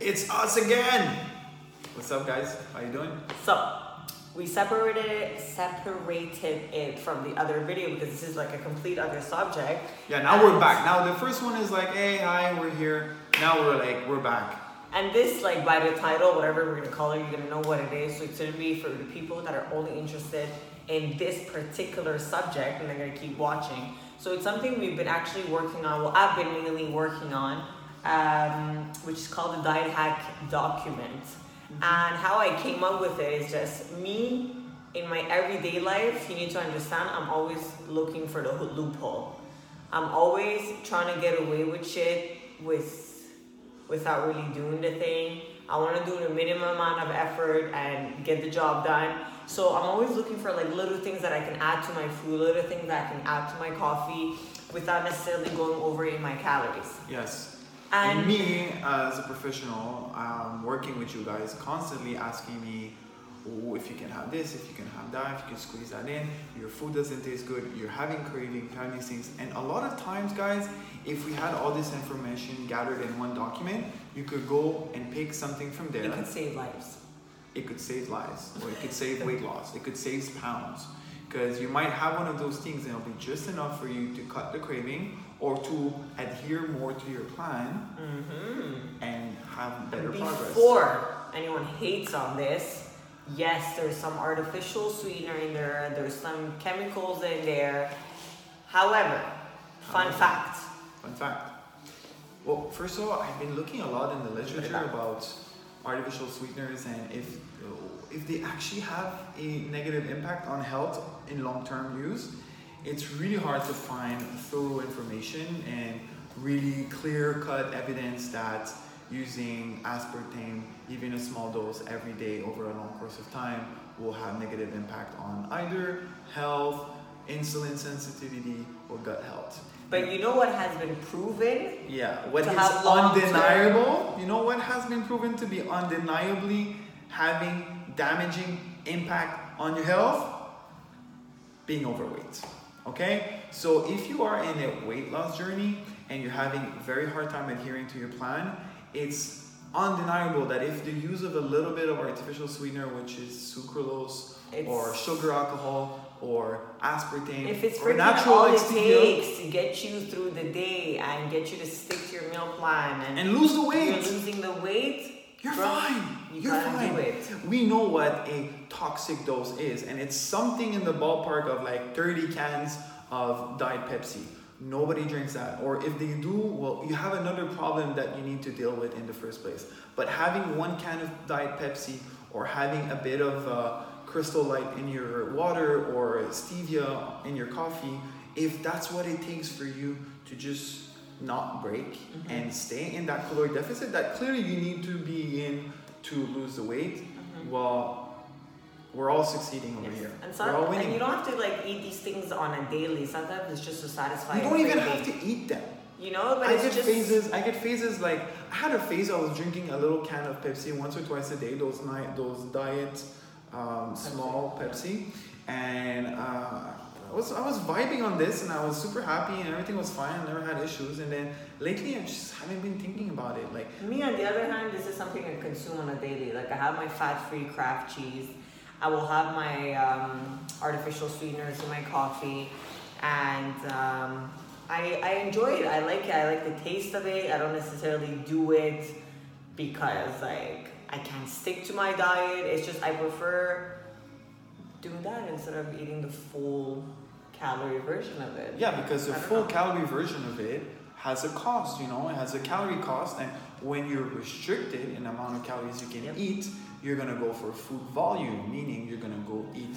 It's us again. What's up, guys? How you doing? So we separated it, separated it from the other video because this is like a complete other subject. Yeah, now we're back. Now the first one is like, hey, hi, we're here. Now we're like, we're back. And this, like by the title, whatever we're gonna call it, you're gonna know what it is. So it's gonna be for the people that are only interested in this particular subject, and they're gonna keep watching. So it's something we've been actually working on. Well, I've been mainly working on, um, which is called the Diet Hack Document. And how I came up with it is just me in my everyday life. You need to understand, I'm always looking for the loophole. I'm always trying to get away with shit with without really doing the thing. I want to do the minimum amount of effort and get the job done. So I'm always looking for like little things that I can add to my food, little things that I can add to my coffee without necessarily going over in my calories. Yes. And- me, as a professional, um, working with you guys, constantly asking me oh, if you can have this, if you can have that, if you can squeeze that in. Your food doesn't taste good. You're having craving, having these things. And a lot of times, guys, if we had all this information gathered in one document, you could go and pick something from there. It could save lives. it could save lives or it could save weight loss it could save pounds because you might have one of those things and it'll be just enough for you to cut the craving or to adhere more to your plan Mm-hmm. and have better progress Before anyone hates on this, yes, there's some artificial sweetener in there, there's some chemicals in there. However, fun However. fact. fun fact well first of all i've been looking a lot in the literature about artificial sweeteners and if if they actually have a negative impact on health in long-term use it's really hard to find thorough information and really clear-cut evidence that using aspartame even a small dose every day over a long course of time will have negative impact on either health insulin sensitivity or gut health But you know what has been proven? yeah, what is undeniable, you know what has been proven to be undeniably having damaging impact on your health? Being overweight. Okay? So if you are in a weight loss journey and you're having a very hard time adhering to your plan, it's undeniable that if the use of a little bit of artificial sweetener, which is sucralose It's- or sugar alcohol or aspartame If it's or natural all it takes to get you through the day and get you to stick to your meal plan and, and lose the weight, you're losing the weight, You're bro, fine. You You're fine. We know what a toxic dose is, and it's something in the ballpark of like 30 cans of Diet Pepsi. Nobody drinks that. Or if they do, well, you have another problem that you need to deal with in the first place. But having one can of Diet Pepsi or having a bit of uh, Crystal Light in your water or stevia in your coffee, if that's what it takes for you to just not break Mm-hmm. and stay in that caloric deficit that clearly you need to be in to lose the weight, Mm-hmm. well, we're all succeeding over here. And, we're some, and you don't have to like eat these things on a daily. Sometimes it's just to satisfy. You don't even have to eat them. You know, but I it's get just phases. I get phases like I had a phase. I was drinking a little can of Pepsi once or twice a day. Those night, those diet, um, small Pepsi, and uh, I was I was vibing on this, and I was super happy, and everything was fine. I never had issues. And then lately, I just haven't been thinking about it. Like Me, on the other hand, this is something I consume on a daily. Like I have my fat-free Kraft cheese. I will have my um, artificial sweeteners in my coffee, and um, I I enjoy it. I like it. I like the taste of it. I don't necessarily do it because like I can't stick to my diet. It's just I prefer doing that instead of eating the full calorie version of it. Yeah, because the full know. calorie version of it has a cost, you know, it has a calorie cost, and when you're restricted in the amount of calories you can Yep. eat, you're gonna go for food volume, meaning you're gonna go eat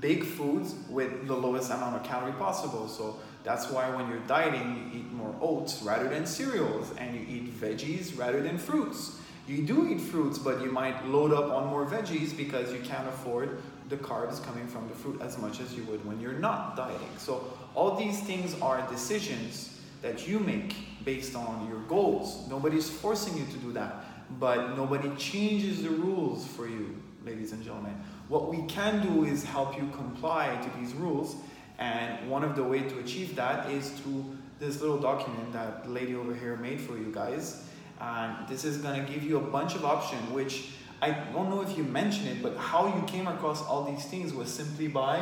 big foods with the lowest amount of calorie possible. So that's why when you're dieting, you eat more oats rather than cereals, and you eat veggies rather than fruits. You do eat fruits, but you might load up on more veggies because you can't afford the carbs coming from the fruit as much as you would when you're not dieting. So all these things are decisions that you make based on your goals. Nobody's forcing you to do that, but nobody changes the rules for you, ladies and gentlemen. What we can do is help you comply to these rules, and one of the way to achieve that is through this little document that the lady over here made for you guys. and this is gonna give you a bunch of options. Which I don't know if you mentioned it, but how you came across all these things was simply by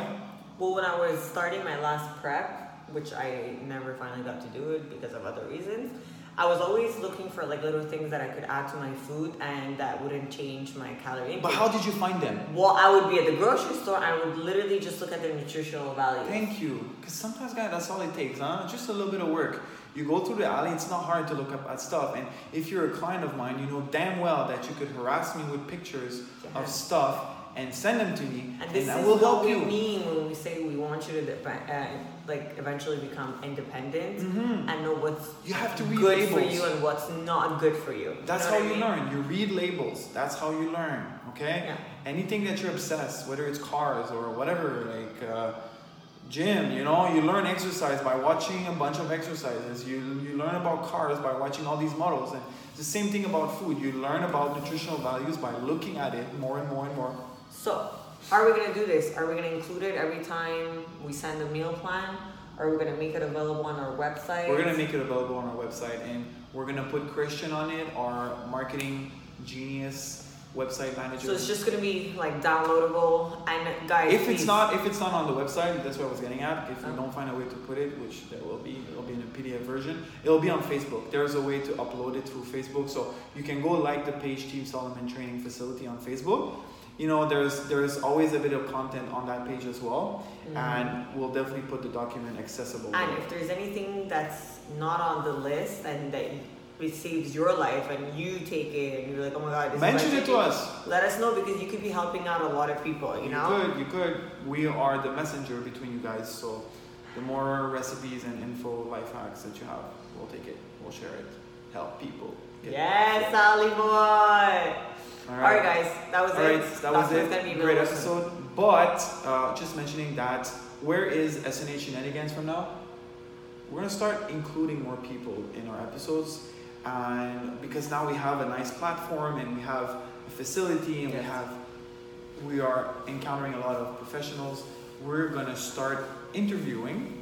Well, when I was starting my last prep, which I never finally got to do it because of other reasons, I was always looking for like little things that I could add to my food and that wouldn't change my calorie intake. But how did you find them? Well, I would be at the grocery store. I would literally just look at the nutritional value. Thank you. Because sometimes, guys, that's all it takes, huh? Just a little bit of work. You go through the alley, it's not hard to look up at stuff. And if you're a client of mine, you know damn well that you could harass me with pictures of stuff and send them to me, And this I is will what help we you. mean when we say we want you to uh, like eventually become independent Mhm. and know what's You have to read good for you and what's not good for you. That's know how you mean? learn. You read labels. That's how you learn. Okay. Yeah. Anything that you're obsessed, whether it's cars or whatever, like uh, gym, you know, you learn exercise by watching a bunch of exercises. You you learn about cars by watching all these models, and it's the same thing about food. You learn about nutritional values by looking at it more and more and more. So, how are we gonna do this? Are we gonna include it every time we send a meal plan? Are we gonna make it available on our website? We're gonna make it available on our website, and we're gonna put Christian on it, our marketing genius website manager. So it's just gonna be like downloadable and guys. If it's please- not if it's not on the website, that's what I was getting at. If we Oh. don't find a way to put it, which there will be, it'll be in a PDF version. It'll be on Facebook. There's a way to upload it through Facebook, so you can go like the page Team Solomon Training Facility on Facebook. You know, there's there's always a bit of content on that page as well, Mhm. and we'll definitely put the document accessible. And if there's anything that's not on the list and that it saves your life and you take it and you're like, oh my god, this Mention it to us. Let us know because you could be helping out a lot of people, you know? could, you could. We are the messenger between you guys. So, the more recipes and info, life hacks that you have, we'll take it. We'll share it. Help people. Yes, Sally boy. All All right, guys, that was All it. right, that was Document's gonna be it. Great episode. But uh, just mentioning that, where is SNH Shenanigans from now? We're gonna start including more people in our episodes, and because now we have a nice platform and we have a facility and we have, we are encountering a lot of professionals. We're gonna start interviewing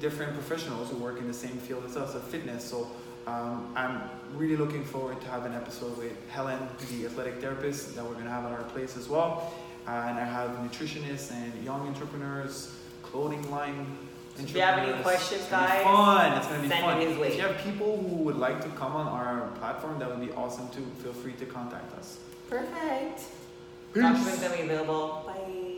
different professionals who work in the same field as us of fitness. So um, I'm really looking forward to have an episode with Helen, the athletic therapist that we're gonna have at our place as well. And I have nutritionists and young entrepreneurs, clothing line. If you have any entrepreneurs. questions, It's gonna be guys, fun. It's gonna be send fun. it his way. If you have people who would like to come on our platform, that would be awesome too. Feel free to contact us. Perfect. Peace. Document's gonna be available. Bye.